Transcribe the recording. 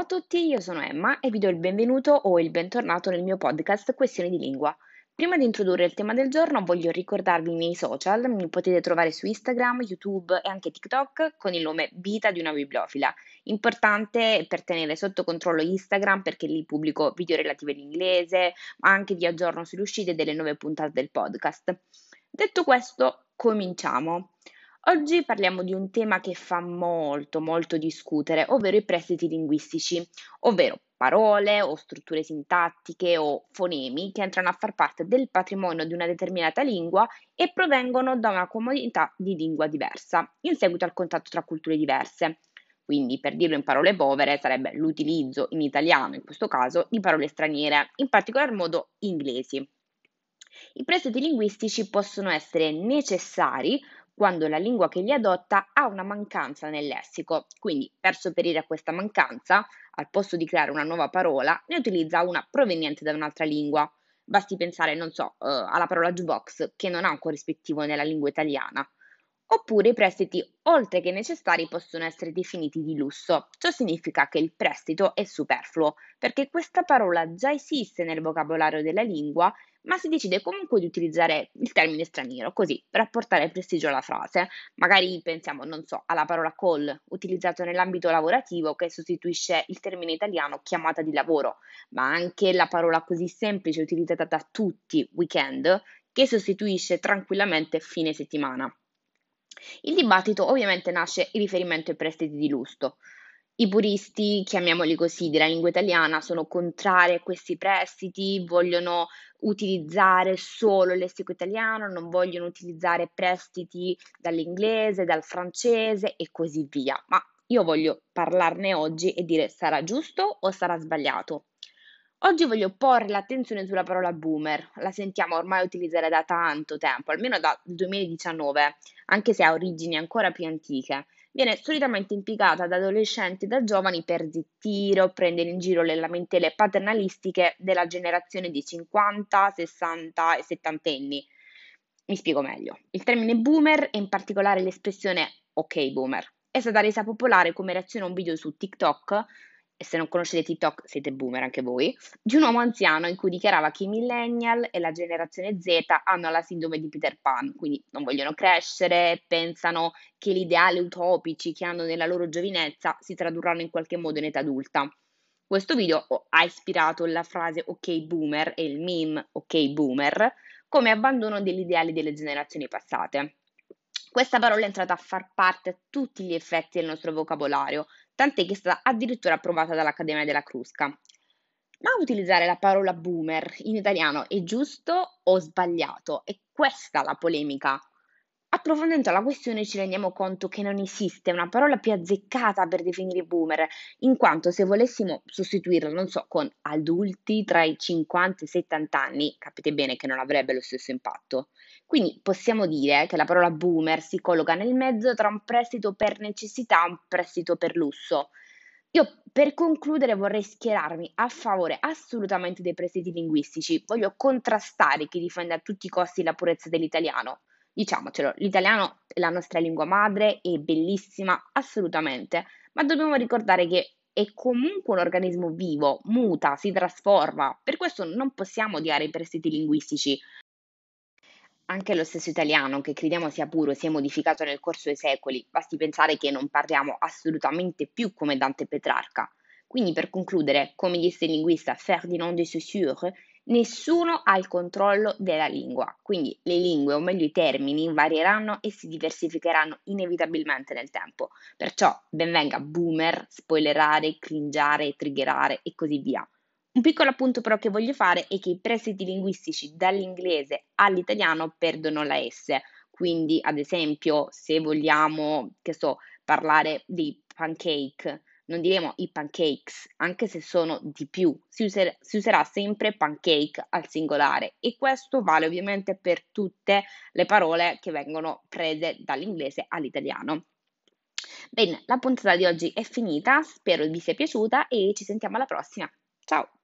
Ciao a tutti, io sono Emma e vi do il benvenuto o il bentornato nel mio podcast Questioni di lingua. Prima di introdurre il tema del giorno voglio ricordarvi i miei social, mi potete trovare su Instagram, YouTube e anche TikTok con il nome Vita di una bibliofila. Importante per tenere sotto controllo Instagram perché lì pubblico video relativi all'inglese, ma anche vi aggiorno sulle uscite delle nuove puntate del podcast. Detto questo, cominciamo. Oggi parliamo di un tema che fa molto, molto discutere, ovvero i prestiti linguistici, ovvero parole o strutture sintattiche o fonemi che entrano a far parte del patrimonio di una determinata lingua e provengono da una comunità di lingua diversa, in seguito al contatto tra culture diverse. Quindi, per dirlo in parole povere, sarebbe l'utilizzo in italiano, in questo caso, di parole straniere, in particolar modo inglesi. I prestiti linguistici possono essere necessari quando la lingua che li adotta ha una mancanza nel lessico. Quindi, per sopperire a questa mancanza, al posto di creare una nuova parola, ne utilizza una proveniente da un'altra lingua. Basti pensare, non so, uh, alla parola jukebox, che non ha un corrispettivo nella lingua italiana. Oppure i prestiti, oltre che necessari, possono essere definiti di lusso. Ciò significa che il prestito è superfluo, perché questa parola già esiste nel vocabolario della lingua ma si decide comunque di utilizzare il termine straniero, così per apportare prestigio alla frase. Magari pensiamo, non so, alla parola call, utilizzato nell'ambito lavorativo, che sostituisce il termine italiano chiamata di lavoro, ma anche la parola così semplice utilizzata da tutti, weekend, che sostituisce tranquillamente fine settimana. Il dibattito ovviamente nasce in riferimento ai prestiti di lusso. I puristi, chiamiamoli così, della lingua italiana sono contrari a questi prestiti, vogliono utilizzare solo il lessico italiano, non vogliono utilizzare prestiti dall'inglese, dal francese e così via. Ma io voglio parlarne oggi e dire sarà giusto o sarà sbagliato. Oggi voglio porre l'attenzione sulla parola boomer, la sentiamo ormai utilizzare da tanto tempo, almeno dal 2019, anche se ha origini ancora più antiche. Viene solitamente impiegata da adolescenti e da giovani per zittire o prendere in giro le lamentele paternalistiche della generazione di 50, 60 e 70 anni. Mi spiego meglio. Il termine boomer e in particolare l'espressione ok boomer è stata resa popolare come reazione a un video su TikTok e se non conoscete TikTok siete boomer anche voi, di un uomo anziano in cui dichiarava che i millennial e la generazione Z hanno la sindrome di Peter Pan, quindi non vogliono crescere, pensano che gli ideali utopici che hanno nella loro giovinezza si tradurranno in qualche modo in età adulta. Questo video ha ispirato la frase ok boomer e il meme ok boomer come abbandono degli ideali delle generazioni passate. Questa parola è entrata a far parte a tutti gli effetti del nostro vocabolario, tant'è che è stata addirittura approvata dall'Accademia della Crusca. Ma utilizzare la parola boomer in italiano è giusto o sbagliato? È questa la polemica. Approfondendo la questione ci rendiamo conto che non esiste una parola più azzeccata per definire boomer, in quanto se volessimo sostituirla, non so, con adulti tra i 50 e i 70 anni, capite bene che non avrebbe lo stesso impatto. Quindi possiamo dire che la parola boomer si colloca nel mezzo tra un prestito per necessità e un prestito per lusso. Io per concludere vorrei schierarmi a favore assolutamente dei prestiti linguistici, voglio contrastare chi difende a tutti i costi la purezza dell'italiano. Diciamocelo, l'italiano è la nostra lingua madre, è bellissima, assolutamente, ma dobbiamo ricordare che è comunque un organismo vivo, muta, si trasforma, per questo non possiamo odiare i prestiti linguistici, anche lo stesso italiano, che crediamo sia puro, si è modificato nel corso dei secoli, basti pensare che non parliamo assolutamente più come Dante Petrarca. Quindi, per concludere, come disse il linguista Ferdinand de Saussure, nessuno ha il controllo della lingua, quindi le lingue, o meglio i termini, varieranno e si diversificheranno inevitabilmente nel tempo. Perciò benvenga boomer, spoilerare, cringiare, triggerare e così via. Un piccolo appunto però che voglio fare è che i prestiti linguistici dall'inglese all'italiano perdono la S. Quindi, ad esempio, se vogliamo, che so, parlare di pancake, non diremo i pancakes, anche se sono di più, si, user- si, userà sempre pancake al singolare e questo vale ovviamente per tutte le parole che vengono prese dall'inglese all'italiano. Bene, la puntata di oggi è finita, spero vi sia piaciuta e ci sentiamo alla prossima. Ciao!